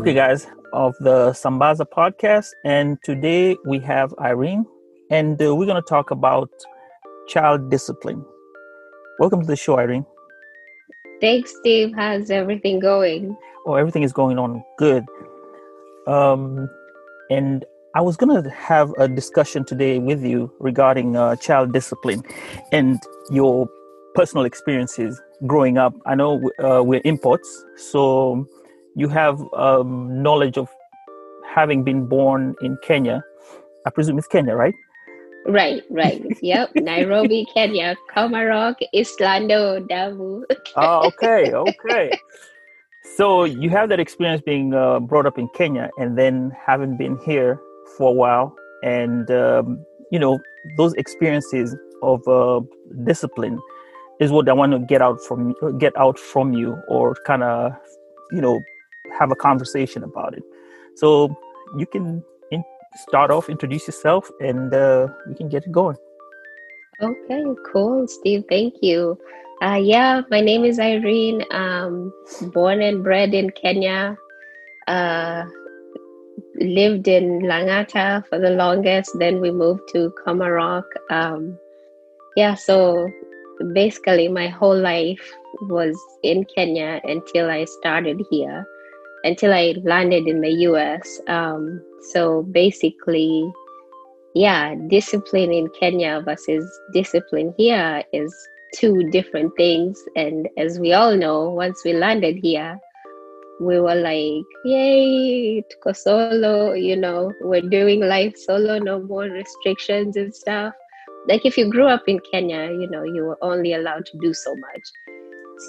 Okay, guys, of the Sambaza podcast, and today we have Irene, and uh, we're going to talk about child discipline. Welcome to the show, Irene. Thanks, Steve. How's everything going? Oh, everything is going on good. Um, and I was going to have a discussion today with you regarding uh, child discipline and your personal experiences growing up. I know uh, we're imports, so you have um, knowledge of having been born in Kenya. I presume it's Kenya, right? Right, right. Yep. Nairobi, Kenya, Komarock, Islando, Damu. oh, okay, okay. So you have that experience being uh, brought up in Kenya and then having been here for a while, and um, you know those experiences of uh, discipline is what I want to get out from get out from you, or kind of you know have a conversation about it. So you can in- start off, introduce yourself, and uh, we can get it going. Okay, cool, Steve. Thank you. Uh, yeah, my name is Irene. Um, born and bred in Kenya. Uh, lived in Langata for the longest. Then we moved to Komarock. Um, yeah, so basically my whole life was in Kenya until I started here until I landed in the US. Um, so basically, yeah, discipline in Kenya versus discipline here is two different things. And as we all know, once we landed here, we were like, yay, tuko solo, you know, we're doing life solo, no more restrictions and stuff. Like if you grew up in Kenya, you know, you were only allowed to do so much.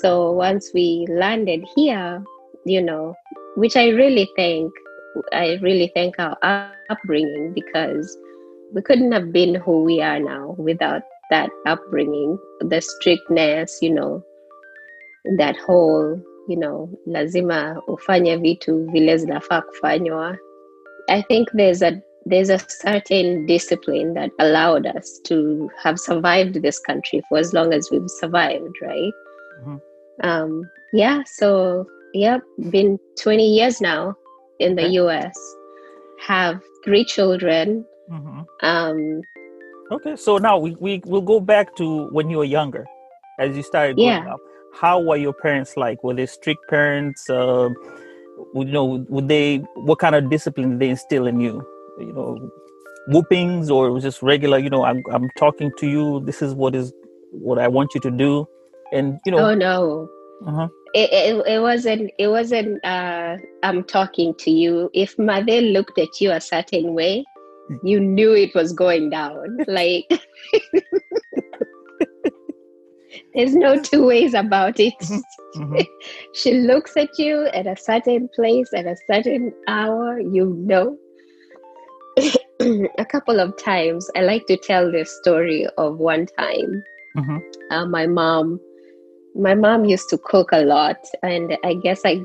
So once we landed here, you know, which I really thank. I really thank our upbringing because we couldn't have been who we are now without that upbringing, the strictness, you know, that whole, you know, lazima ufanye vitu vile zinafaa kufanywa. I think there's a there's a certain discipline that allowed us to have survived this country for as long as we've survived, right? Mm-hmm. Um, yeah, so Yep, been 20 years now in the okay. US. Have three children. Mm-hmm. Um, okay, so now we, we will go back to when you were younger, as you started growing yeah. up. How were your parents like? Were they strict parents? Uh, you know, would they? What kind of discipline did they instill in you? You know, whoopings or just regular? You know, I'm I'm talking to you. This is what is what I want you to do, and you know. Oh no. Uh-huh it, it, it wasn't it wasn't uh i'm talking to you if mother looked at you a certain way you knew it was going down like there's no two ways about it mm-hmm. mm-hmm. she looks at you at a certain place at a certain hour you know a couple of times i like to tell this story of one time mm-hmm. uh, my mom my mom used to cook a lot, and I guess I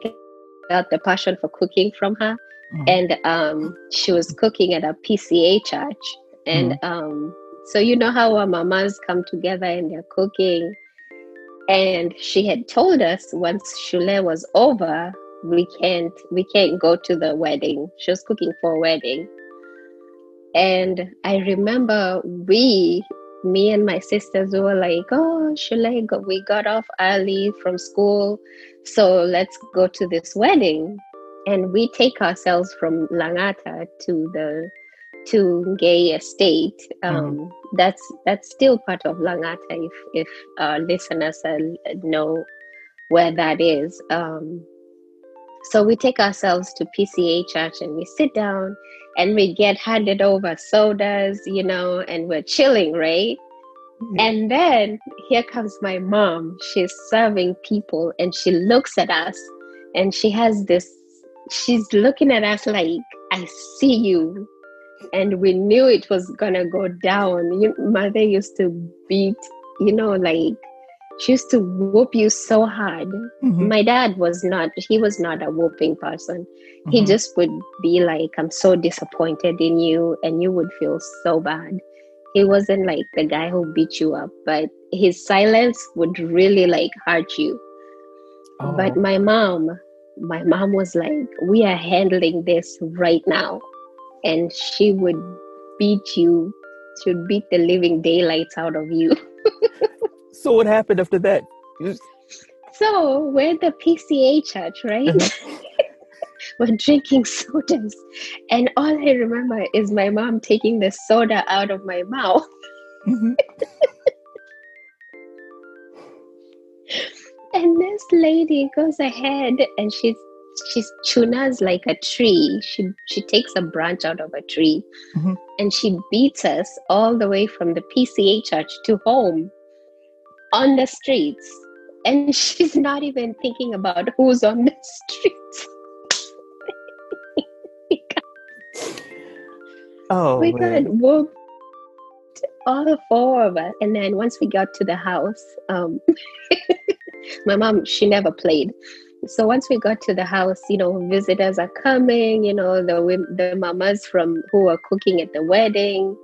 got the passion for cooking from her. Mm-hmm. And um, she was cooking at a PCA church, and mm-hmm. um, so you know how our mamas come together and they're cooking. And she had told us once Shule was over, we can't we can't go to the wedding. She was cooking for a wedding. And I remember we me and my sisters were like, oh, Shule, we got off early from school, so let's go to this wedding. And we take ourselves from Langata to the to Ngei Estate. Um, mm. That's that's still part of Langata. If if our listeners know where that is. Um, So we take ourselves to PCA church and we sit down and we get handed over sodas, you know, and we're chilling, right? Mm-hmm. And then here comes my mom. She's serving people and she looks at us and she has this, she's looking at us like, I see you. And we knew it was gonna go down. You, mother used to beat, you know, like she used to whoop you so hard. Mm-hmm. My dad was not, he was not a whooping person. Mm-hmm. He just would be like, I'm so disappointed in you, and you would feel so bad. He wasn't like the guy who beat you up, but his silence would really like hurt you. Oh. But my mom, my mom was like, We are handling this right now. And she would beat you, she would beat the living daylights out of you. So what happened after that? So we're the PCA church, right? Uh-huh. we're drinking sodas. And all I remember is my mom taking the soda out of my mouth. Mm-hmm. and this lady goes ahead and she's she's tunas like a tree. She she takes a branch out of a tree mm-hmm. and she beats us all the way from the PCA church to home on the streets and she's not even thinking about who's on the streets. oh, we got whooped, all four of us. And then once we got to the house, um, my mom, she never played. So once we got to the house, you know, visitors are coming, you know, the the mamas from who are cooking at the wedding,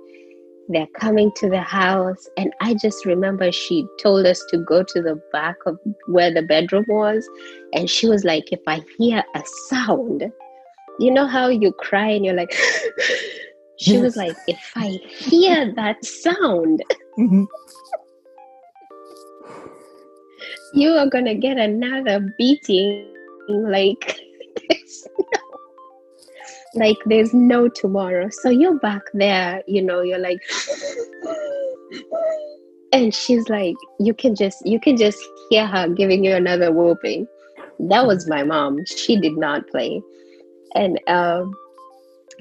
they're coming to the house and i just remember she told us to go to the back of where the bedroom was and she was like if i hear a sound you know how you cry and you're like she yes. was like if i hear that sound mm-hmm. you are gonna get another beating like like there's no tomorrow. So you're back there you know you're like and she's like you can just you can just hear her giving you another whooping. That was my mom. She did not play. And um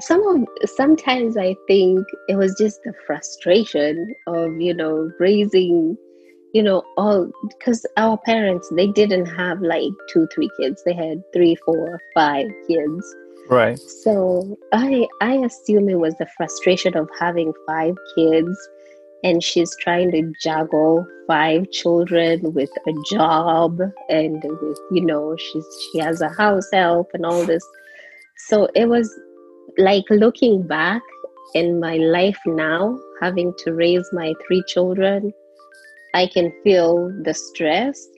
some of sometimes i think it was just the frustration of you know raising you know all because our parents they didn't have like two three kids. They had three four five kids Right. So I I assume it was the frustration of having five kids and she's trying to juggle five children with a job and with you know she's she has a house help and all this so it was like looking back in my life now having to raise my three children i can feel the stress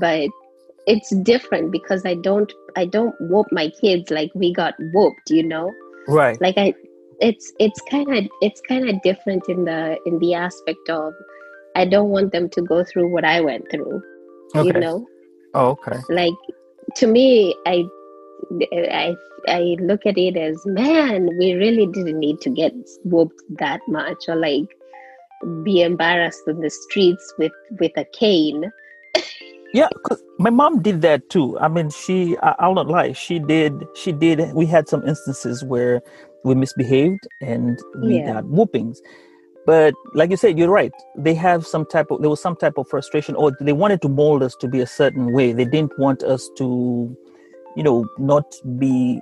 but it's different because I don't I don't whoop my kids like we got whooped, you know? Right. Like I it's it's kind of it's kind of different in the in the aspect of I don't want them to go through what I went through. Okay. You know? Oh, okay. Like to me I I I look at it as man, we really didn't need to get whooped that much or like be embarrassed in the streets with with a cane yeah, cause my mom did that too. I mean, she I, I'll not lie. She did. She did. We had some instances where we misbehaved and we yeah. got whoopings. But like you said, you're right. They have some type of there was some type of frustration, or they wanted to mold us to be a certain way. They didn't want us to, you know, not be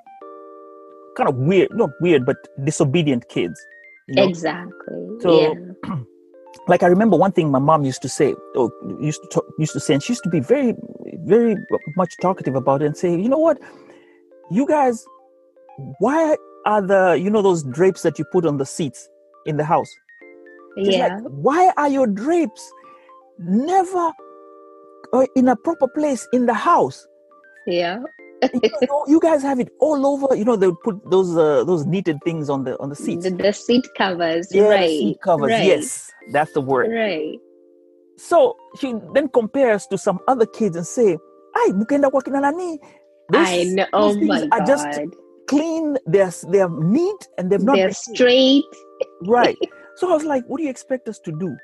kind of weird, not weird, but disobedient kids. You know? Exactly. So yeah. like I remember one thing my mom used to say, or used to talk, used to say, and she used to be very, very much talkative about it, and say, you know what, you guys, why are the you know those drapes that you put on the seats in the house? yeah. Like, why are your drapes never uh, in a proper place in the house? Yeah you, know, you, guys have it all over. You know, they would put those uh, those knitted things on the on the seats. The, the seat covers, yeah, right? Seat covers. Right. Yes, that's the word. Right. So she then compares to some other kids and say, "Ay, mukenda kwa kina nani." Those, I know. Oh my god. just clean. They're they're neat and they've not. They're straight. Right. so I was like, "What do you expect us to do?"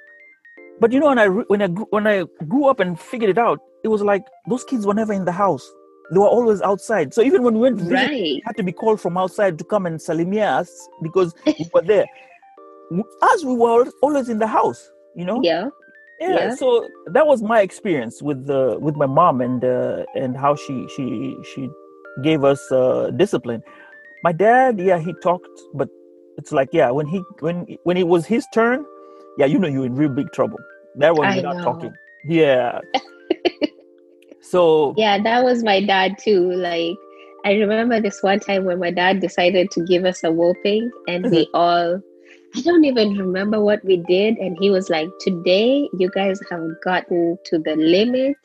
But you know, when I when I when I grew up and figured it out, it was like those kids were never in the house they were always outside. So even when we went Right. we had to be called from outside to come and salimia us because we were there. As we were always in the house, you know. Yeah. yeah, Yeah. so that was my experience with the with my mom and uh, and how she she she gave us uh, discipline my dad yeah he talked but it's like yeah when he when when it was his turn yeah you know you're in real big trouble that one you're not talking yeah so Yeah, that was my dad too. Like, I remember this one time when my dad decided to give us a whooping, and we mm-hmm. all, I don't even remember what we did. And he was like, Today, you guys have gotten to the limit.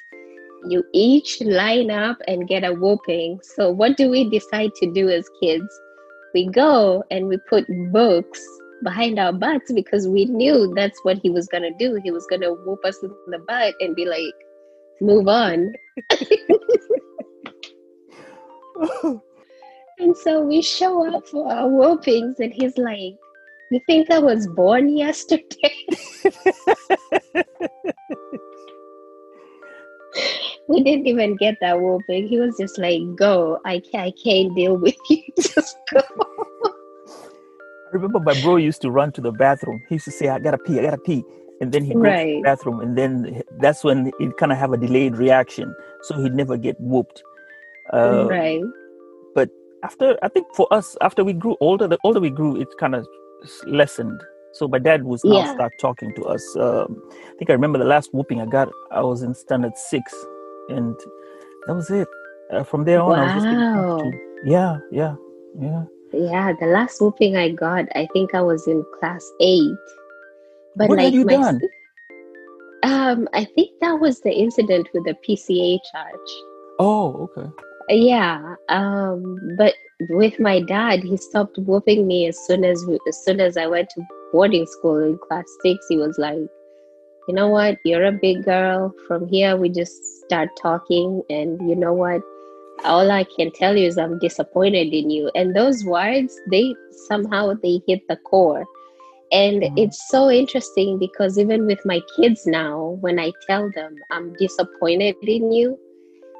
You each line up and get a whooping. So, what do we decide to do as kids? We go and we put books behind our butts because we knew that's what he was going to do. He was going to whoop us in the butt and be like, Move on. And so we show up for our whoopings, and he's like, You think I was born yesterday? we didn't even get that whooping. He was just like, Go. I can't, I can't deal with you. Just go. I remember my bro used to run to the bathroom. He used to say, I gotta pee, I gotta pee. And then he'd go to the bathroom, and then that's when he'd kind of have a delayed reaction. So he'd never get whooped. Uh, right. After, I think for us, after we grew older, the older we grew, it kind of lessened. So my dad was now Yeah. start talking to us. Um, I think I remember the last whooping I got, I was in standard six. And that was it. Uh, from there on, I was just Wow. to. Yeah, yeah, yeah. Yeah, the last whooping I got, I think I was in class eight. But what like you my done? um, I think that was the incident with the PCA charge. Oh, okay. Yeah, um, but with my dad, he stopped whooping me as soon as we, as soon as I went to boarding school in class six. He was like, "You know what? You're a big girl. From here, we just start talking, and you know what? All I can tell you is I'm disappointed in you." And those words, they somehow they hit the core. And Mhm. it's so interesting because even with my kids now, when I tell them I'm disappointed in you,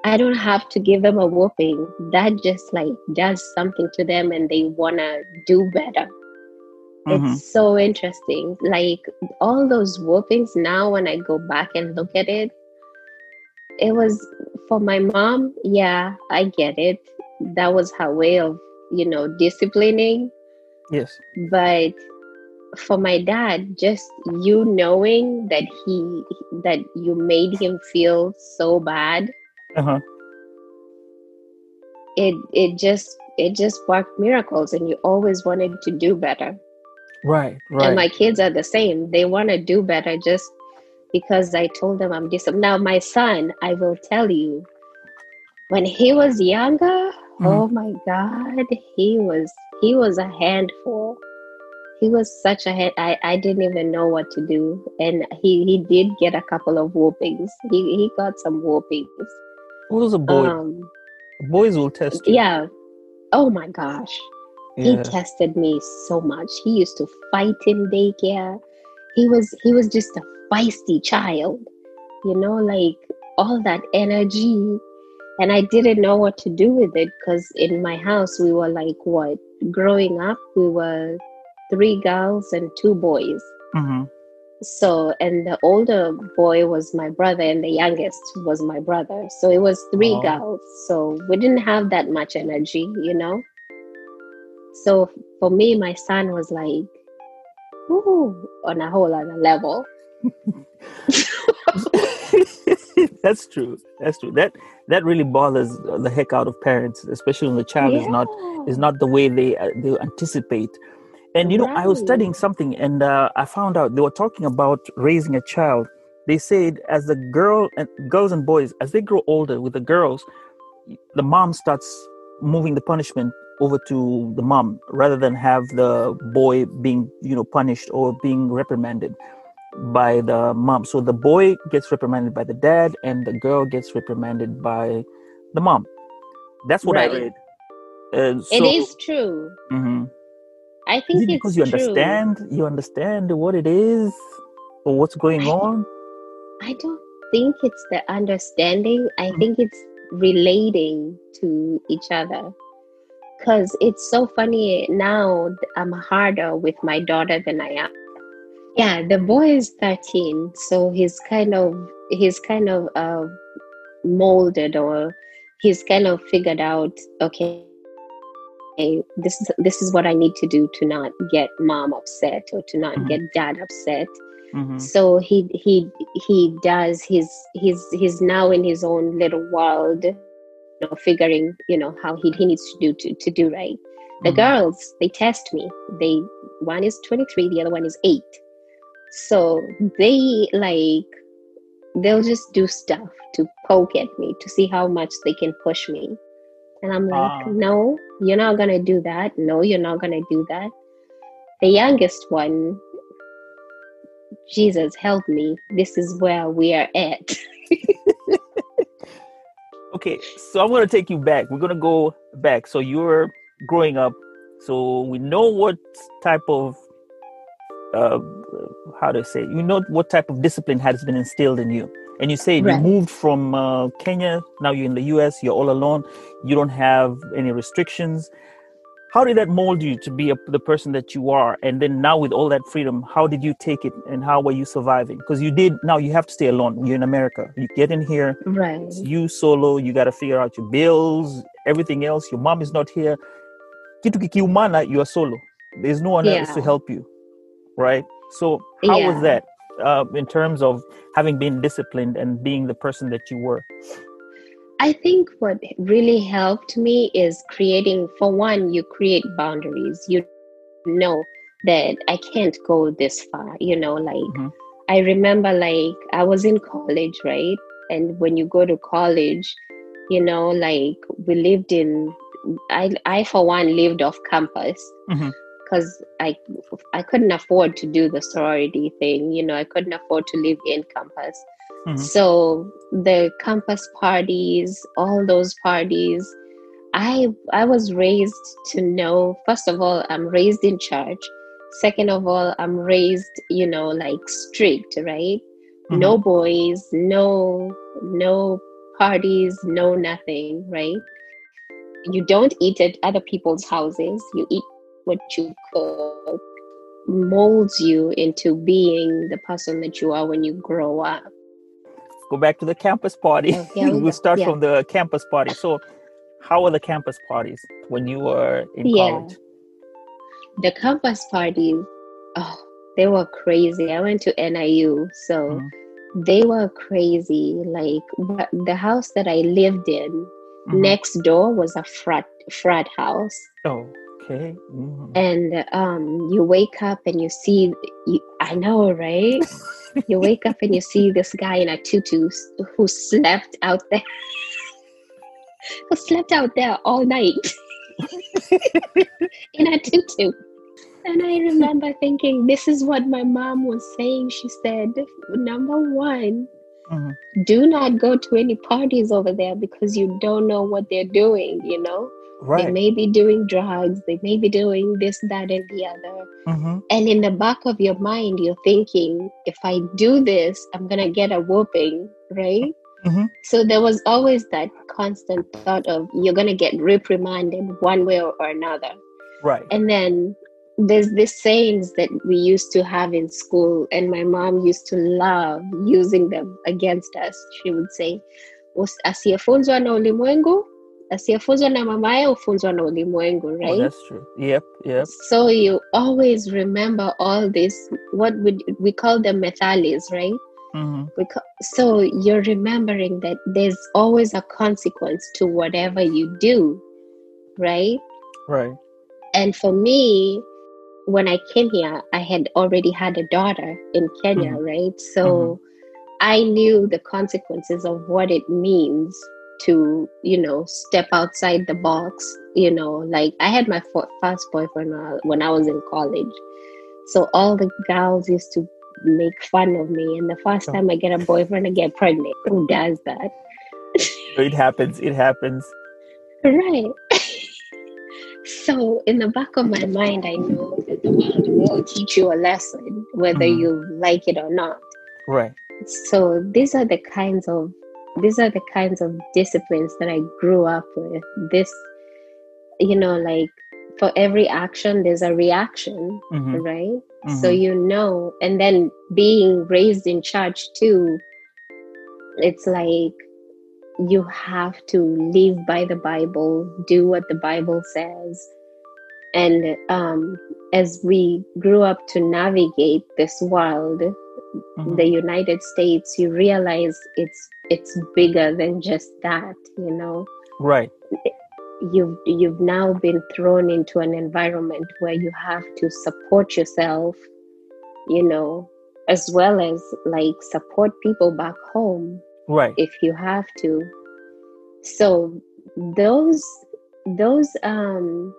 I don't have to give them a whooping. That just like does something to them and they want to do better. Mhm. It's so interesting. Like all those whoopings now, when I go back and look at it, it was for my mom. Yeah, I get it. That was her way of, you know, disciplining. Yes. But for my dad, just you knowing that he, that you made him feel so bad Uh huh. it it just it just worked miracles and you always wanted to do better Right. Right. and my kids are the same they want to do better just because i told them i'm disabled. now my son i will tell you when he was younger oh my god he was he was a handful he was such a hand I, I didn't even know what to do. And he he did get a couple of whoopings. He he got some whoopings. What was a boy? um Boys will test you. yeah. Oh my gosh. He tested me so much. He used to fight in daycare. He was he was just a feisty child you know like all that energy. And i didn't know what to do with it because in my house we were like what growing up we were three girls and two boys hmm so and the older boy was my brother and the youngest was my brother so it was three Oh. girls so we didn't have that much energy you know so for me my son was like ooh, on a whole other level That's true. That's true. That that really bothers the heck out of parents, especially when the child is not is not the way they uh, they anticipate. And you know, I was studying something, and uh, I found out they were talking about raising a child. They said as the girl and girls and boys as they grow older, with the girls, the mom starts moving the punishment over to the mom rather than have the boy being you know punished or being reprimanded by the mom. So the boy gets reprimanded by the dad, and the girl gets reprimanded by the mom. That's what I Right. read. Uh, so, it is true Mhm. I think because you true. understand? You understand what it is or what's going I- on? I don't think it's the understanding. I think it's relating to each other because it's so funny now i'm harder with my daughter than i am yeah the boy is 13 so he's kind of he's kind of uh, molded or he's kind of figured out okay this is this is what i need to do to not get mom upset or to not Mhm. get dad upset Mhm. so he he he does his he's he's now in his own little world you know figuring you know how he, he needs to do to, to do right the Mhm. girls they test me they one is 23 the other one is 8 so they like they'll just do stuff to poke at me to see how much they can push me and i'm like Ah. no you're not gonna do that no you're not gonna do that the youngest one jesus help me this is where we are at Okay, so I'm going to take you back. We're going to go back. So you're growing up. So we know what type of, uh, how to say, you know what type of discipline has been instilled in you. And you say Right. you moved from uh, Kenya. Now you're in the U.S. You're all alone. You don't have any restrictions. How did that mold you to be a, the person that you are? And then now with all that freedom, how did you take it and how were you surviving? Because you did. Now you have to stay alone. You're in America. You get in here right you solo you got to figure out your bills everything else your mom is not here kitu kikiumana you are solo there's no one else to help you right so how was that uh, in terms of having been disciplined and being the person that you were I think what really helped me is creating, for one, you create boundaries. You know that I can't go this far, you know, like Mhm. I remember like I was in college, right? And when you go to college, you know, like we lived in, I, I for one lived off campus Mhm. Because I, I couldn't afford to do the sorority thing, you know, I couldn't afford to live in campus. Mhm. So the campus parties, all those parties, I I was raised to know. First of all, I'm raised in church. Second of all, I'm raised, you know, like strict, right? No boys, no no parties, no nothing, right? You don't eat at other people's houses. You eat what you cook. Molds you into being the person that you are when you grow up. go back to the campus party Oh, here we we'll start Yeah. from the campus party so how were the campus parties when you were in Yeah. college the campus parties oh they were crazy i went to NIU so Mhm. they were crazy like the house that i lived in Mhm. next door was a frat frat house oh okay. Mhm. and um you wake up and you see you, i know right? You wake up and you see this guy in a tutu who slept out there. Who slept out there all night. In a tutu. And i remember thinking this is what my mom was saying. She said number one Mhm. do not go to any parties over there because you don't know what they're doing you know they may be doing drugs they may be doing this that and the other. Mhm. and in the back of your mind you're thinking if i do this i'm gonna get a whooping right? Mhm. so there was always that constant thought of you're gonna get reprimanded one way or another. Right. And then there's this sayings that we used to have in school and my mom used to love using them against us. She would say "Us- asiyefunzwa na ulimwengu asiyefunzwa na mamaye hufunzwa na ulimwengu oh, right? that's true. Yep yep. So you always remember all this what would we call them methalis right? Mhm. we ca- so you're remembering that there's always a consequence to whatever you do right? Right. And for me when i came here i had already had a daughter in kenya Mhm. right? So i knew the consequences of what it means to you know step outside the box you know like i had my first boyfriend when I- was in college so all the girls used to make fun of me and the first Oh. time i get a boyfriend i get pregnant who does that it happens it happens Right. so, in the back of my mind, I know that the world will teach you a lesson, whether Mhm. you like it or not. right So, these are the kinds of these are the kinds of disciplines that I grew up with. This, you know, like for every action, there's a reaction, Mhm. right? So Mhm. you know, and then being raised in church too, it's like you have to live by the Bible, do what the Bible says. And um, as we grew up to navigate this world, Mhm. the United States, you realize it's it's bigger than just that, you know. Right. You've you've now been thrown into an environment where you have to support yourself, you know, as well as like support people back home Right. if you have to. So those those um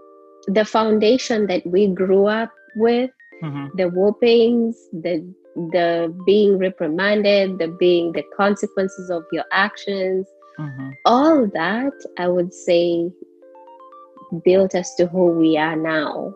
the foundation that we grew up with Mhm. the whoopings, the the being reprimanded, the being the consequences of your actions, Mhm. all that I would say built us to who we are now.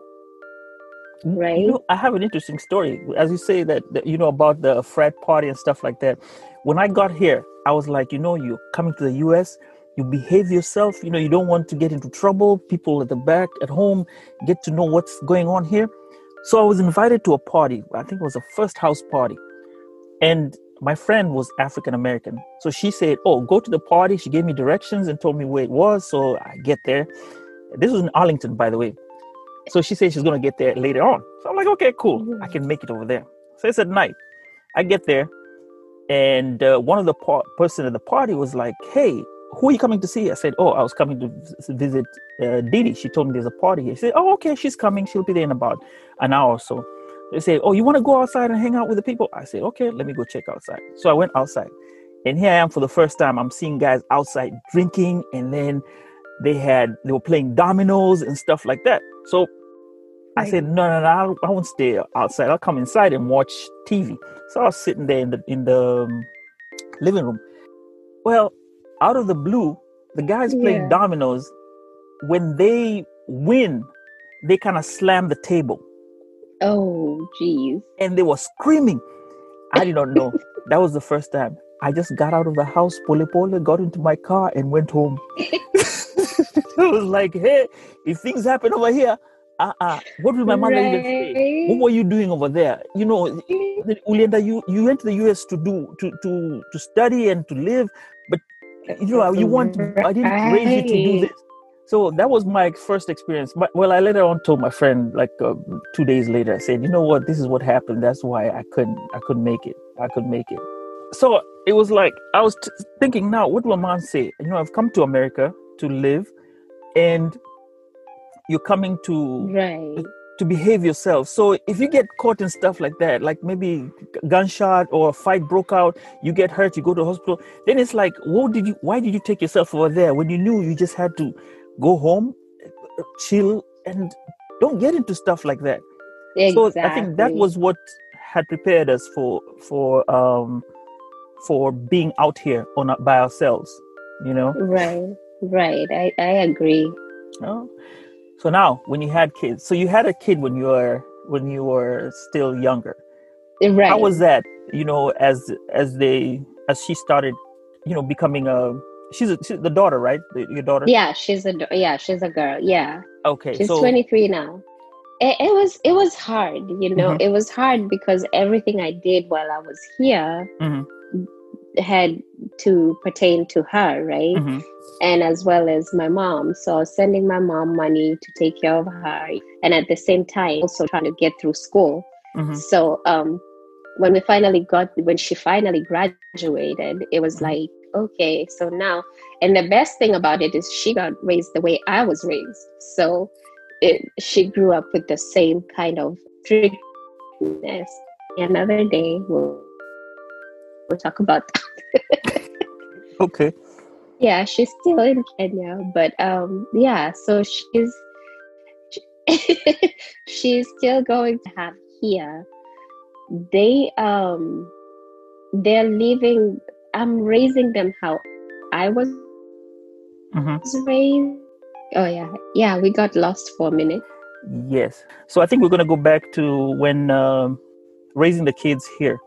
You Right? know, I have an interesting story. As you say that, that, you know, about the frat party and stuff like that. When I got here, I was like, you know, you coming to the US, you behave yourself. You know, you don't want to get into trouble. People at the back, at home, get to know what's going on here. So I was invited to a party. I think it was a first house party. And my friend was African American. So she said, Oh, go to the party. She gave me directions and told me where it was. So I get there. This was in Arlington, by the way. So she said she's going to get there later on. So I'm like, okay, cool. I can make it over there. So it's at night. I get there, and uh, one of the par- person at the party was like, hey, who are you coming to see? I said, oh, I was coming to visit uh, Didi. She told me there's a party here. She said, oh, okay, she's coming. She'll be there in about an hour or so. They say, oh, you want to go outside and hang out with the people? I said, okay, let me go check outside. So I went outside. And here I am for the first time. I'm seeing guys outside drinking, and then they had they were playing dominoes and stuff like that. So I said, no, no, no, I won't stay outside. I'll come inside and watch TV. So I was sitting there in the in the um, living room. Well, out of the blue, the guys playing Yeah. dominoes, when they win, they kind of slam the table Oh geez. and they were screaming. I did not know. that was the first time. I just got out of the house, pole pole, got into my car, and went home. it was like, hey, if things happen over here, uh uh what will my mother even say? What were you doing over there? You know, Ulienda, you, you went to the US to do to, to to study and to live, but you know, you want I didn't raise you to do this. So that was my first experience. But well, I later on told my friend, like uh, two days later, I said, you know what, this is what happened. That's why I couldn't, I couldn't make it. I couldn't make it. So it was like I was t- thinking now, what will mom say? You know, I've come to America to live, and you're coming to Right. To behave yourself. So if you get caught in stuff like that, like maybe gunshot or a fight broke out, you get hurt, you go to hospital, then it's like, what did you? Why did you take yourself over there when you knew you just had to go home, chill, and don't get into stuff like that? Exactly. So I think that was what had prepared us for for um for being out here on our- by ourselves. You know. right. Right. I, I agree. Oh. So now, when you had kids, so you had a kid when you were when you were still younger. Right. How was that? You know, as as they as she started, you know, becoming a she's, a, she's the daughter, right? The, your daughter. Yeah, she's a yeah, she's a girl. Yeah. Okay. She's so 23 now. It, it was it was hard, you know. Mhm. It was hard because everything I did while I was here Mhm. Had to pertain to her, right? Mhm. And as well as my mom. So I was sending my mom money to take care of her, and at the same time also trying to get through school. Mhm. So um, when we finally got when she finally graduated, it was Mhm. like okay, so now and the best thing about it is she got raised the way I was raised. So it, she grew up with the same kind of strictness. Another day we'll we'll talk about that. Okay. yeah, she's still in Kenya, but um yeah, so she's she's still going to have here. They um they're living I'm raising them how I was hmm raised. Oh yeah. Yeah, we got lost for a minute. Yes. So I think we're gonna go back to when um, raising the kids here.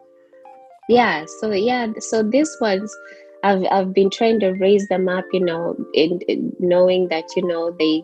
Yeah, so yeah, so this one's I've I've been trying to raise them up, you know, in, in knowing that you know they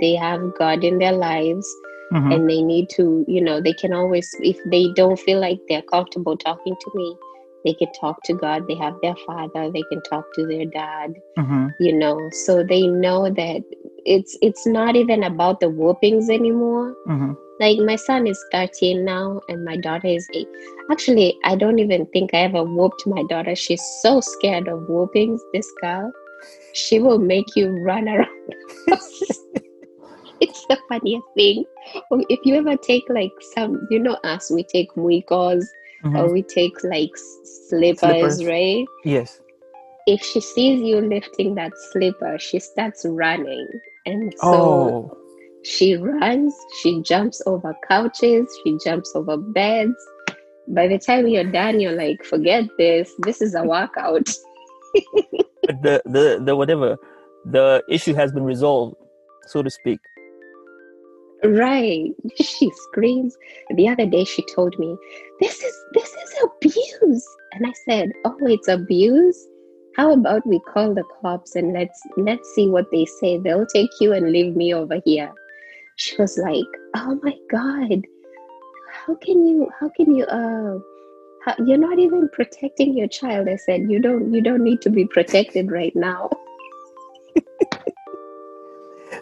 they have God in their lives Mhm. and they need to, you know, they can always if they don't feel like they're comfortable talking to me, they can talk to God. They have their father, they can talk to their dad, Mhm. you know, so they know that it's it's not even about the whoopings anymore. Mhm. Like my son is 13 now and my daughter is 8. Actually, I don't even think I ever whooped my daughter. She's so scared of whoopings, this girl. She will make you run around. it's the funniest thing. If you ever take like some, you know, us, we take muikos Mhm. or we take like slippers, Slippers. right? Yes. If she sees you lifting that slipper, she starts running. And so Oh. She runs, she jumps over couches, she jumps over beds. By the time you're done, you're like, forget this. This is a workout. But the the the whatever the issue has been resolved, so to speak. right. She screams. The other day she told me, This is this is abuse. And I said, Oh, it's abuse? How about we call the cops and let's let's see what they say. They'll take you and leave me over here. She was like, Oh my god. How can you how can you uh how, you're not even protecting your child. I said, you don't you don't need to be protected right now.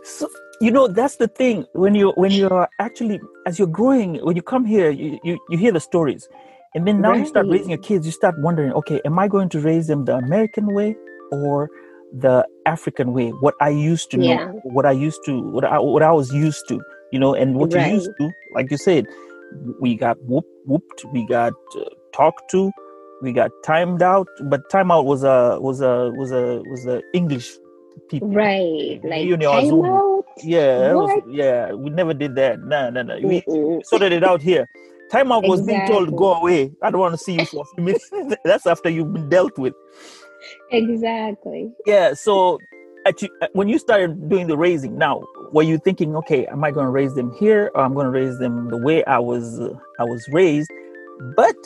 So you know that's the thing when you when you're actually as you're growing when you come here you you, you hear the stories and then now you start raising your kids you start wondering okay am i going to raise them the american way or the african way what i used to know Yeah. what i used to what i what i was used to you know and what Right. you used to like you said we got whoop, whooped we got uh, talked to we got timed out but timeout was a was a was a was a english people Right. Like your Zoom. time out. yeah, was, yeah, we never did that. No, no, no. We Mm-mm. sorted it out here. Timeout was being told, go away. I don't want to see you for a few minutes. That's after you've been dealt with. Exactly. Yeah, so at you, when you started doing the raising, now were you thinking, okay, am I going to raise them here, or I'm going to raise them the way I was uh, I was raised? But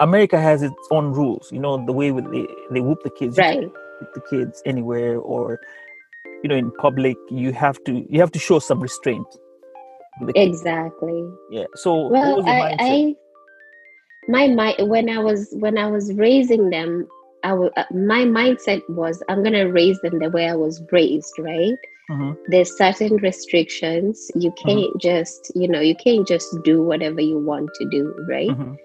America has its own rules. You know, the way with they, they whoop the kids. Right. the kids anywhere, or you know, in public, you have to you have to show some restraint. with the kids. Exactly. Yeah. So Well, I? I, my mind when I was when I was raising them, I w- uh, my mindset was I'm gonna raise them the way I was raised, right? Mhm. There's certain restrictions. You can't just, you know, you can't just do whatever you want to do, right? Mhm.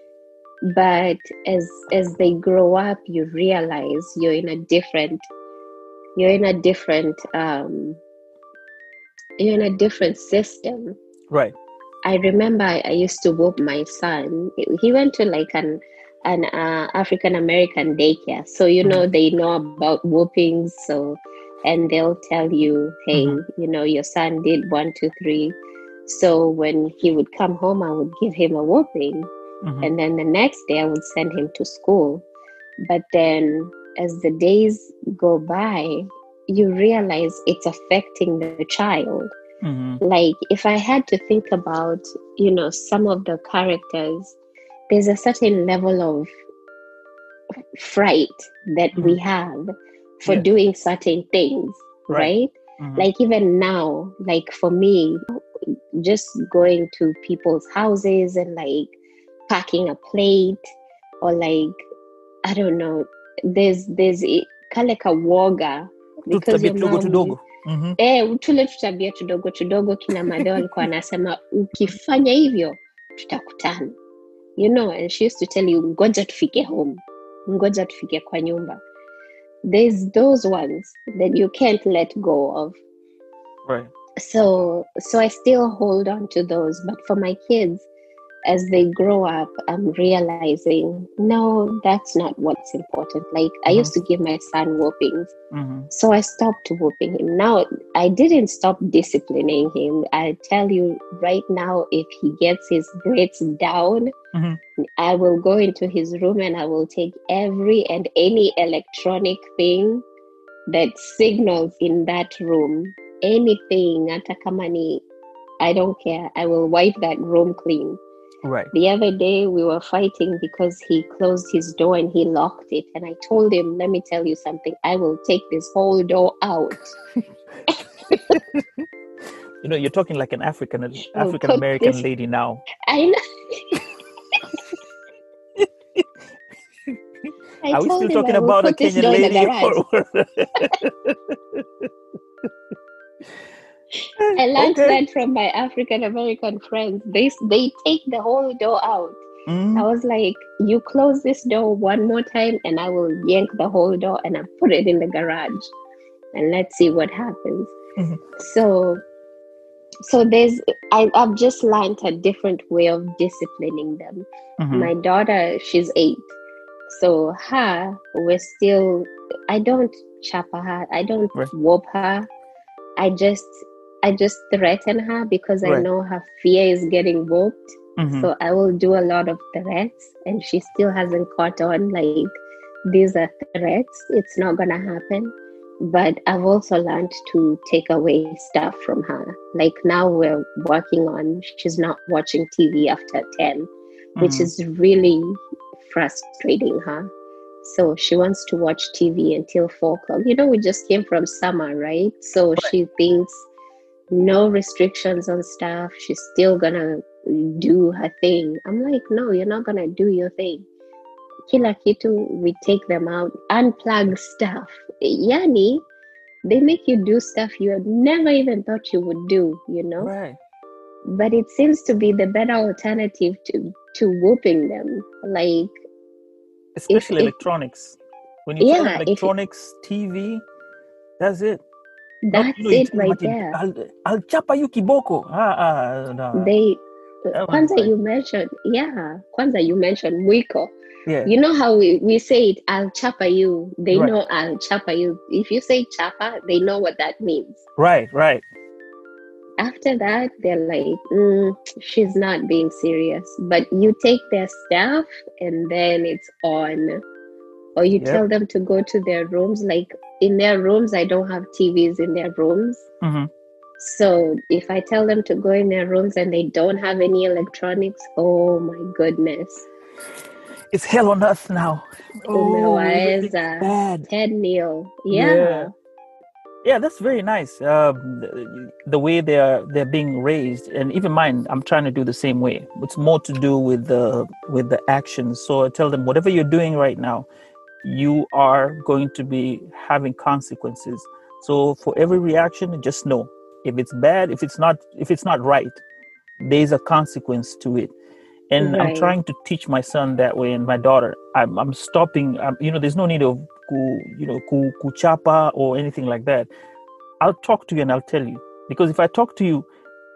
But as as they grow up, you realize you're in a different, you're in a different, um, you're in a different system. Right. I remember I, I used to whoop my son. He went to like an an uh, African American daycare, so you know they know about whoopings. So, and they'll tell you, hey, Mhm. you know, your son did one, two, three. So when he would come home, I would give him a whooping, Mhm. and then the next day I would send him to school. But then, as the days go by, you realize it's affecting the child Mhm. like if i had to think about you know some of the characters there's a certain level of fright that we have for Yes. doing certain things Right. right, Mhm. like even now like for me just going to people's houses and like packing a plate or like i don't know there's there's i- kale kawoga because Tutabia your tudogo mom tudogo. Mhm. Eh, tule tutabia tudogo tudogo kina madeo alikuwa anasema ukifanya hivyo tutakutana you know and she used to tell you ngoja tufike home. Ngoja tufike kwa nyumba. There's those ones that you can't let go of. Right. so so i still hold on to those but for my kids as they grow up i'm realizing no that's not what's important like i Mhm. used to give my son whoopings Mhm. so I stopped whooping him. Now I didn't stop disciplining him. I tell you right now, if he gets his grades down, Mhm. I will go into his room and I will take every and any electronic thing that signals in that room. Anything, hata kama ni- I don't care. I will wipe that room clean. Right. The other day we were fighting because he closed his door and he locked it. And I told him, let me tell you something, I will take this whole door out. You know, you're talking like an African African American this- lady now. I know. I Are we still talking about a Kenyan door in the lady? I learned Okay. that from my African American friends. They they take the whole door out. Mm, I was like, you close this door one more time, and I will yank the whole door and I put it in the garage, and let's see what happens. Mhm. So, so there's I, I've just learned a different way of disciplining them. mhm. My daughter, she's eight, so her we're still. I don't chap her. I don't Right. whoop her. I just I just threaten her because I know her fear is getting whooped. Mhm. So I will do a lot of threats, and she still hasn't caught on. Like these are threats; it's not gonna happen. But I've also learned to take away stuff from her. Like now we're working on. She's not watching TV after ten, which Mhm. is really frustrating her. So she wants to watch TV until four o'clock. You know, we just came from summer, right? So she thinks no restrictions on stuff. She's still gonna do her thing. I'm like, no, you're not gonna do your thing. Kila kitu, we take them out, unplug stuff. Yani, they make you do stuff you had never even thought you would do, you know? Right. But it seems to be the better alternative to to whooping them. Like, Especially if- electronics. When you Yeah, if- electronics, TV, that's it. That's you know, it right there. I'll, I'll chapa you kiboko. Ah, ah, no. They That Kwanza like- you mentioned, yeah, Kwanza you mentioned mwiko. yeah. You know how we, we say it, I'll chapa you. They Right. know I'll chapa you. If you say chapa, they know what that means. Right, right. After that, they're like, mm, she's not being serious. But you take their stuff and then it's on. Or you Yep. tell them to go to their rooms. Like in their rooms, I don't have TVs in their rooms. hmm So if I tell them to go in their rooms and they don't have any electronics, oh my goodness. It's hell on earth now. Oh, everything's Umeweza. bad. Ted Neal. Yeah. Yeah. Yeah, that's very nice. Um, the, the way they are they're being raised, and even mine, I'm trying to do the same way. It's more to do with the with the actions. So I tell them, whatever you're doing right now, you are going to be having consequences. So for every reaction, just know if it's bad, if it's not, if it's not right, there's a consequence to it. And I'm trying to teach my son that way, and my daughter. I'm, I'm stopping. I'm, you know, there's no need of ku, you know, ku, kuchapa or anything like that. I'll talk to you and I'll tell you because if I talk to you,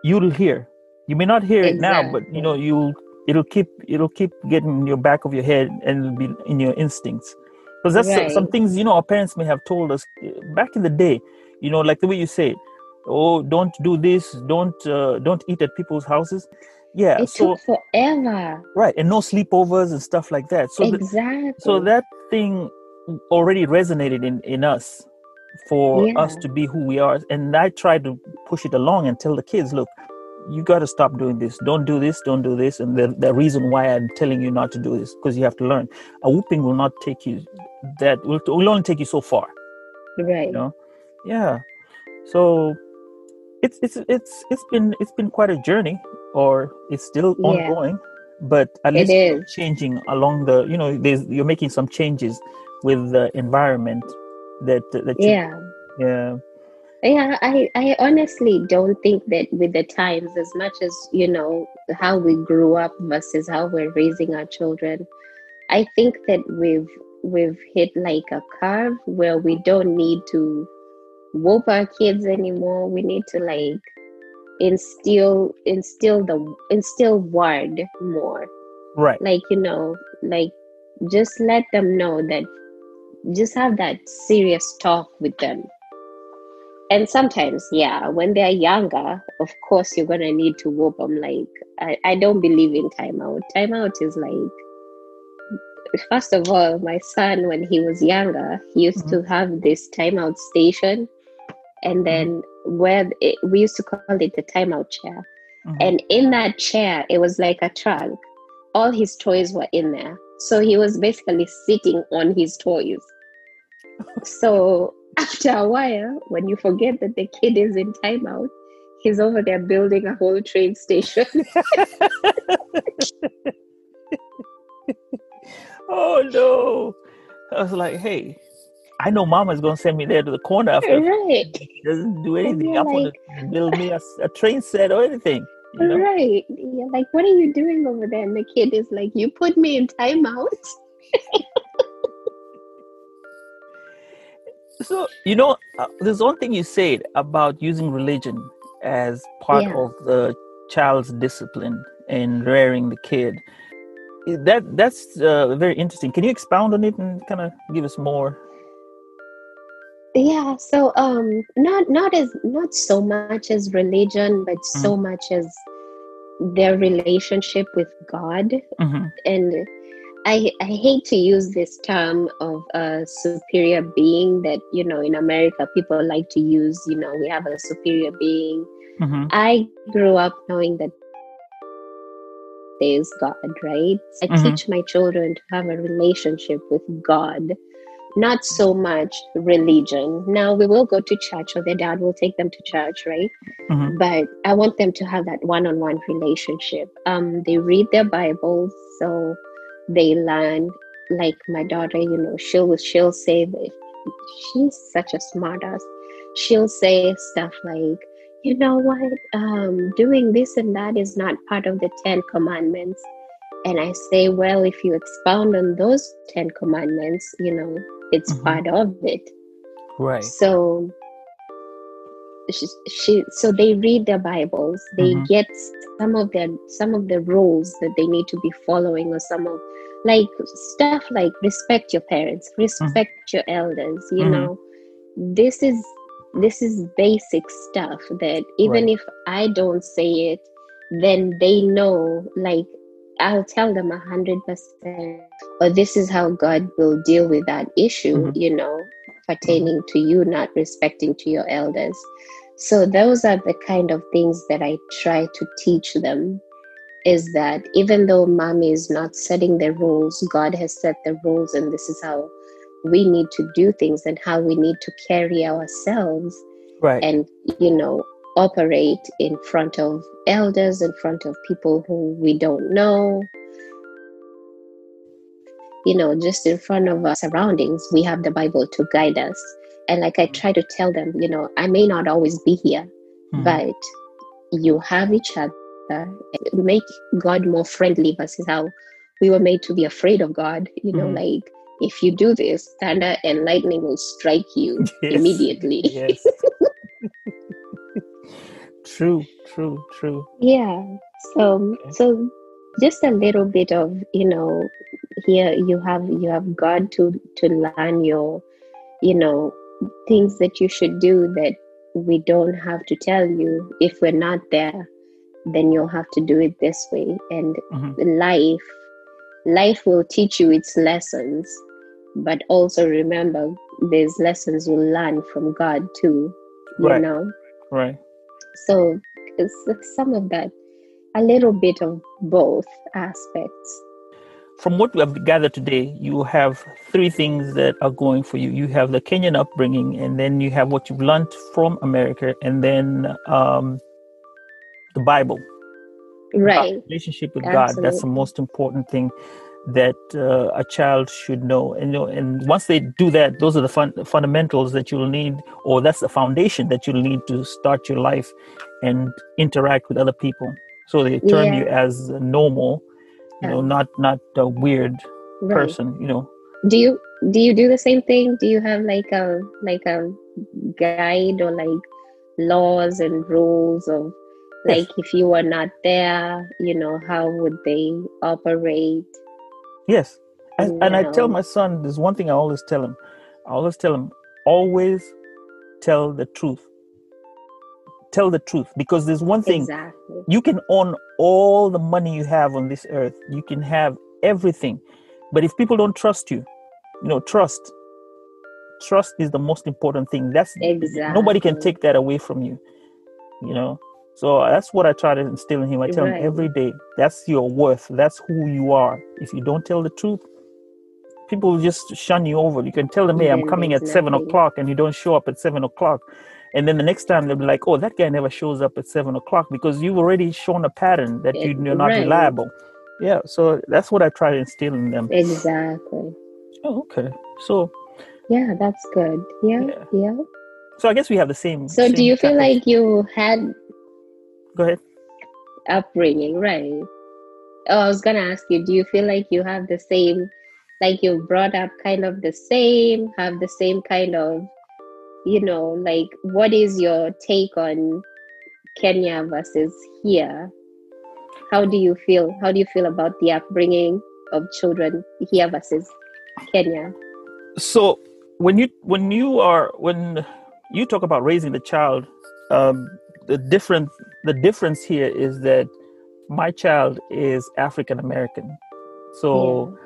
you'll hear. You may not hear it now, but you know, you'll it'll keep it'll keep getting in your back of your head and it'll be in your instincts. Because that's so- some things you know our parents may have told us eh, back in the day. You know, like the way you say, "Oh, don't do this. Don't uh, don't eat at people's houses." Yeah. It so took forever. right, and no sleepovers and stuff like that. So the, exactly. so that thing already resonated in in us for us to be who we are and i tried to push it along and tell the kids look you got to stop doing this. Don't do this don't do this. And the, the reason why i'm telling you not to do this because you have to learn. A whooping will not take you that will, will only take you so far right. you know? Yeah. So it's it's it's it's been it's been quite a journey or it's still Yeah. ongoing but at least you're changing along the you know there's you're making some changes with the environment that that you, Yeah. yeah Yeah, I, I honestly don't think that with the times, as much as, you know, how we grew up versus how we're raising our children, I think that we've we've hit like a curve where we don't need to whoop our kids anymore. We need to like instill instill the instill word more. right Like, you know, like just let them know that just have that serious talk with them and sometimes yeah when they're younger of course you're gonna need to whoop them like i, I don't believe in timeout timeout is like first of all my son when he was younger he used to have this timeout station and then where it, we used to call it the timeout chair Mhm. And in that chair, it was like a trunk. All his toys were in there. So he was basically sitting on his toys. So after a while, when you forget that the kid is in timeout, he's over there building a whole train station. oh no! I was like, hey, I know Mama's gonna send me there to the corner after right. doesn't do anything. you're I want to build me a, a train set or anything. You know? Right. You're like, what are you doing over there? And the kid is like, you put me in timeout. So you know, uh, there's one thing you said about using religion as part Yeah. of the child's discipline and rearing the kid. That that's uh, very interesting. Can you expound on it and kind of give us more? Yeah, so um not not as not so much as religion, but Mm-hmm. so much as their relationship with God. hmm And I I hate to use this term of a superior being that, you know, in America people like to use, you know, we have a superior being. hmm I grew up knowing that there is God, right? I Mhm. teach my children to have a relationship with God, not so much religion. Now, we will go to church, or their dad will take them to church, right? hmm But I want them to have that one on one relationship. Um, they read their Bibles, so they learn. Like my daughter, you know, she'll she'll say that she's such a smartass. She'll say stuff like, you know what, um, doing this and that is not part of the Ten Commandments. And I say, well, if you expound on those Ten Commandments, you know, it's Mhm. part of it. Right. So she, she so they read their Bibles. They Mhm. get some of their some of the rules that they need to be following, or some of like stuff like respect your parents, respect your elders. You Mhm. know, this is this is basic stuff that even Right. if I don't say it, then they know. Like I'll tell them a hundred percent, or this is how God will deal with that issue. Mhm. You know, pertaining to you not respecting to your elders. So those are the kind of things that I try to teach them is that even though mommy is not setting the rules, God has set the rules and this is how we need to do things and how we need to carry ourselves Right. and you know operate in front of elders in front of people who we don't know you know just in front of our surroundings we have the bible to guide us and like i try to tell them you know i may not always be here Mhm. but you have each other make god more friendly versus how we were made to be afraid of god you know Mhm. like if you do this thunder and lightning will strike you Yes. immediately yes. true. True. True. yeah so Okay. so just a little bit of you know here you have you have god to to learn your you know things that you should do that we don't have to tell you if we're not there then you'll have to do it this way and Mhm. life life will teach you its lessons but also remember there's lessons you learn from god too you Right. know Right. so some of that a little bit of both aspects From what we have gathered today, you have three things that are going for you. You have the Kenyan upbringing, and then you have what you've learned from America, and then um, the Bible. Our right relationship with God. That's the most important thing that uh, a child should know. And you know, and once they do that, those are the fun- fundamentals that you'll need, or that's the foundation that you'll need to start your life and interact with other people. So they term Yeah. you as normal, you know, not not a weird right person. You know, do you do you do the same thing do you have like a like a guide or like laws and rules of Yes. like if you were not there you know how would they operate yes. And, and I tell my son, there's one thing I always tell him. I always tell him, always tell the truth. Tell the truth because there's one thing exactly you can own all the money you have on this earth you can have everything but if people don't trust you you know trust trust is the most important thing that's nobody can take that away from you you know So that's what I try to instill in him. I tell Right. him every day, that's your worth. That's who you are. If you don't tell the truth, people will just shun you over. You can tell them, hey, I'm coming at seven o'clock, and you don't show up at seven o'clock. And then the next time they'll be like, oh, that guy never shows up at seven o'clock because you've already shown a pattern that you, you're not right. reliable. Yeah, so that's what I try to instill in them. Exactly. Oh, okay. So, Yeah, that's good. Yeah, Yeah. yeah. so I guess we have the same. So, do same you feel like you had Go ahead. upbringing, right? Oh, I was gonna ask you, do you feel like you have the same, like you brought up kind of the same, have the same kind of, you know, like what is your take on Kenya versus here? How do you feel? How do you feel about the upbringing of children here versus Kenya? so when you when you are when you talk about raising the child um, the difference the difference here is that my child is african american so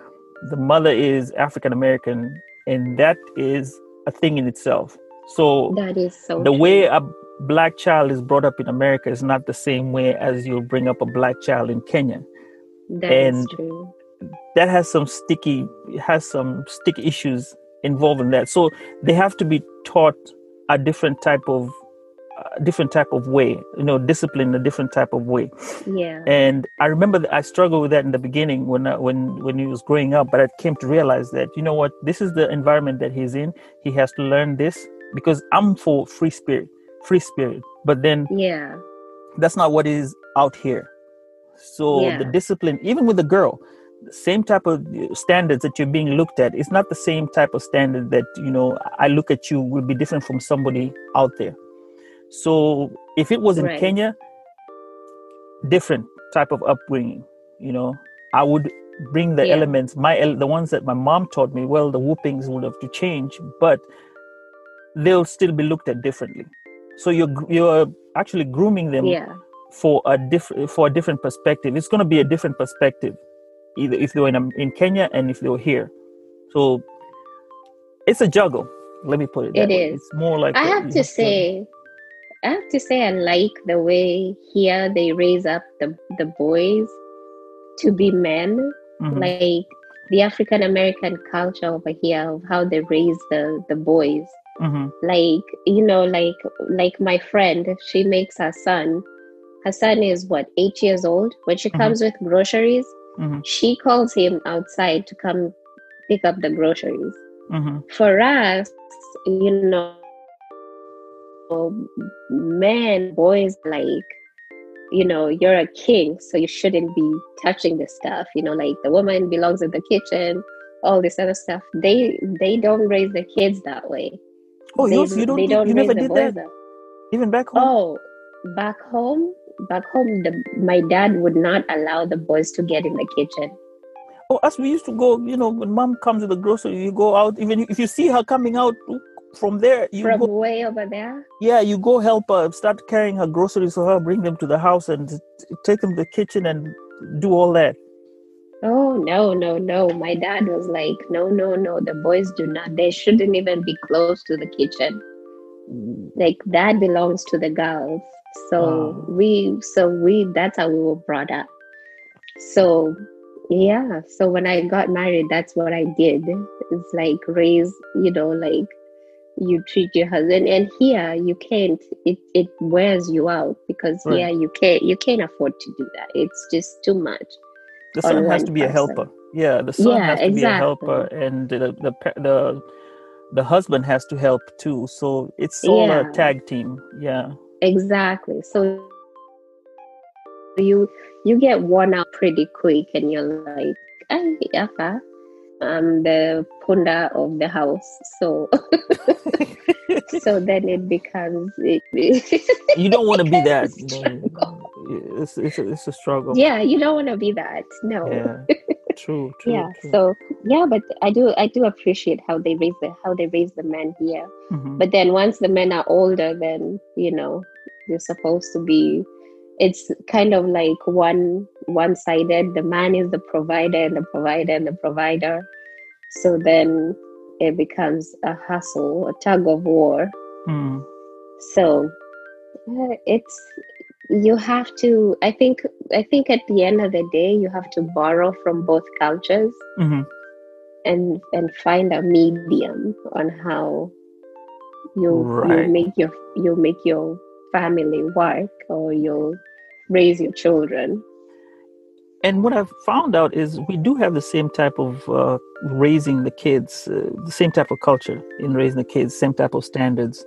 the mother is african american and that is a thing in itself so That is so the true. way a black child is brought up in america is not the same way as you'll bring up a black child in kenya That is and- true. that has some sticky has some sticky issues involved in that so they have to be taught a different type of a different type of way you know discipline a different type of way Yeah. and i remember that i struggled with that in the beginning when I, when when he was growing up but i came to realize that you know what this is the environment that he's in he has to learn this because i'm for free spirit free spirit but then Yeah. that's not what is out here. So the discipline, even with the girl, the same type of standards that you're being looked at, it's not the same type of standard that you know I look at you will be different from somebody out there. So if it was in Right. Kenya, different type of upbringing, you know, I would bring the Yeah. elements, my the ones that my mom taught me. Well, the whoopings would have to change, but they'll still be looked at differently. So you're you're actually grooming them Yeah. for a different for a different perspective. It's going to be a different perspective, either if they were in, in Kenya and if they were here. So it's a juggle. Let me put it. That It is. It's more like I a- have to say, I have to say, I like the way here they raise up the the boys to be men. Mhm. Like the African American culture over here of how they raise the the boys. Mhm. Like you know, like like my friend, she makes her son. Her son is what eight years old. When she Mhm. comes with groceries, Mhm. she calls him outside to come pick up the groceries. Mhm. for us, you know, men, boys, like, you know, you're a king, so you shouldn't be touching this stuff. You know, like the woman belongs in the kitchen, all this other stuff. They they don't raise the kids that way. Oh, they, you don't. they do- don't you never did that, even back home. Oh, back home, back home, the, my dad would not allow the boys to get in the kitchen. Oh, as we used to go, you know, when mom comes with the grocery, you go out. Even if you see her coming out from there, you From go, way over there, yeah, you go help her, start carrying her groceries for her, bring them to the house, and take them to the kitchen and do all that. Oh no, no, no. My dad was like, no, no, no. The boys do not, they shouldn't even be close to the kitchen. Like that belongs to the girls. So Wow. we so we that's how we were brought up. So yeah, so when I got married, that's what I did. It's like raise, you know, like you treat your husband and here you can't it, it wears you out because Right. here you can't you can't afford to do that. It's just too much. The on son has to be a helper. Yeah, the son Yeah, has to be a helper, and the the the the husband has to help too. So it's all Yeah. a tag team. Yeah. Exactly. So you you get worn out pretty quick, and you're like, "Ay, yapa, I'm the punda of the house." So so then it becomes it, you don't want to be that. It's it's a, it's a struggle. yeah. You don't want to be that. No. Yeah. True. True. Yeah. true. So yeah, but I do I do appreciate how they raise the how they raise the men here. Mhm. But then once the men are older, then you know they're supposed to be. It's kind of like one one sided. The man is the provider, and the provider, and the provider. So then it becomes a hustle, a tug of war. Mm. So uh, it's you have to i think i think at the end of the day you have to borrow from both cultures hmm and and find a medium on how you Right. you make your you make your family work or you raise your children And what I've found out is we do have the same type of uh, raising the kids, uh, the same type of culture in raising the kids, same type of standards.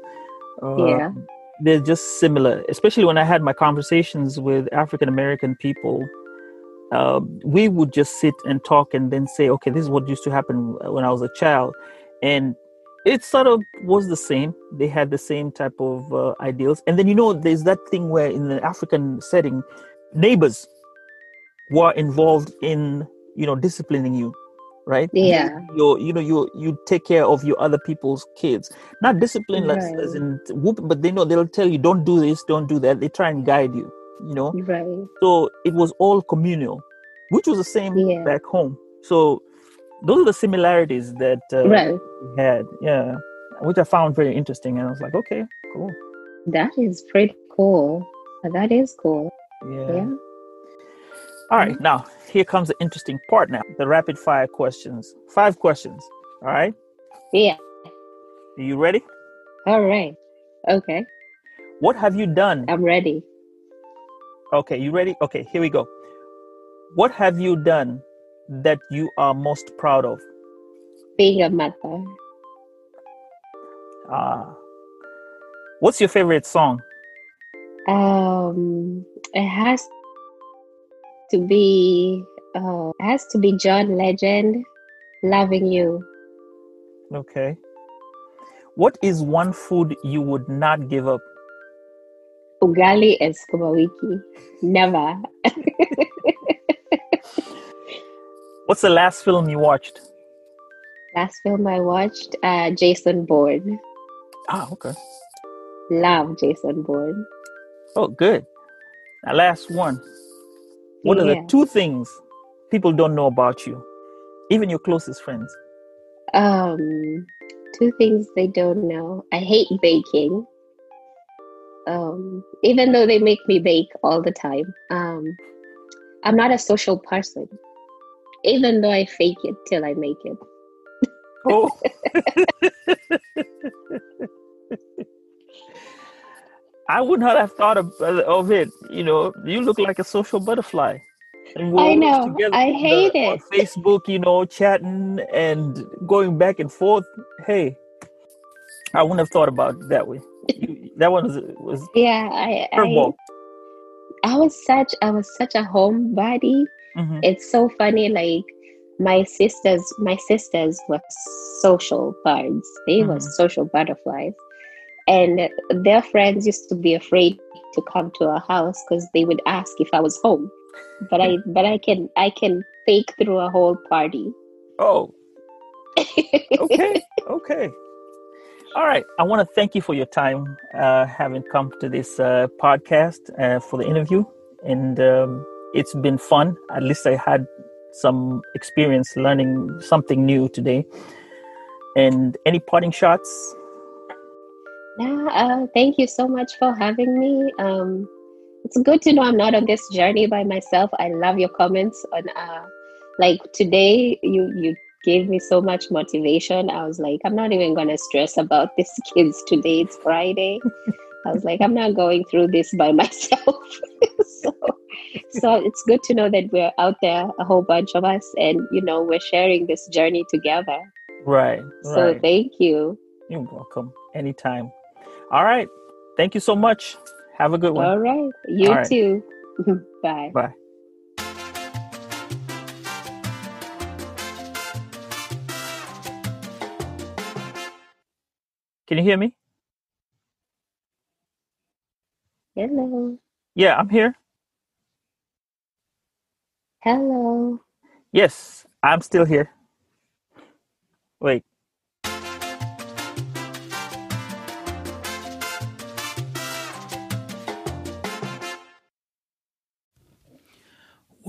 Uh, Yeah. They're just similar, especially when I had my conversations with African American people. Uh, we would just sit and talk and then say, okay, this is what used to happen when I was a child. And it sort of was the same. They had the same type of uh, ideals. And then, you know, there's that thing where in the African setting, neighbors were involved in you know disciplining you right? Yeah. you you know you you take care of your other people's kids. Not discipline like as Right. in whoop but they know they'll tell you don't do this don't do that. They try and guide you you know? Right. So it was all communal which was the same Yeah. back home. So those are the similarities that uh, right. we had yeah which i found very interesting and i was like okay cool. That is pretty cool. That is cool. Yeah. Yeah All right, now here comes the interesting part now the rapid fire questions. Five questions. All right, yeah are you ready? all right okay What have you done? i'm ready Okay, you ready? Okay, here we go. What have you done that you are most proud of? being a mother Ah, what's your favorite song? um it has to be uh it has to be john legend loving you Okay. What is one food you would not give up? ugali and sukuma wiki never What's the last film you watched? last film i watched uh jason bourne Ah, okay. love jason bourne Oh, good. Now, last one. What are the two things people don't know about you, even your closest friends? um two things they don't know. I hate baking. Um even though they make me bake all the time. Um i'm not a social person. Even though i fake it till i make it. Oh. I would not have thought of, of it. You know, you look like a social butterfly. And we're I know. together I on the- hate it. Facebook, you know, chatting and going back and forth. Hey, I wouldn't have thought about it that way. That one was, was yeah i. I, I was such i was such a homebody Mhm. it's so funny like my sisters my sisters were social birds they were Mhm. social butterflies and their friends used to be afraid to come to our house because they would ask if i was home but i but i can i can fake through a whole party Oh, okay, okay. All right. I want to thank you for your time, uh, having come to this uh, podcast uh, for the interview, and um, it's been fun. At least I had some experience learning something new today. And any parting shots? Yeah, uh, thank you so much for having me. Um, it's good to know I'm not on this journey by myself. I love your comments on, uh, like today, you you gave me so much motivation. I was like, I'm not even gonna stress about these kids today. It's Friday. I was like, I'm not going through this by myself. so, so it's good to know that we're out there, a whole bunch of us, and you know, we're sharing this journey together. Right. So right. thank you. You're welcome. Anytime. All right. Thank you so much. Have a good one. All right, you All right. too. Bye. Bye. Can you hear me? Hello. Yeah, I'm here. Hello. Yes, I'm still here. Wait.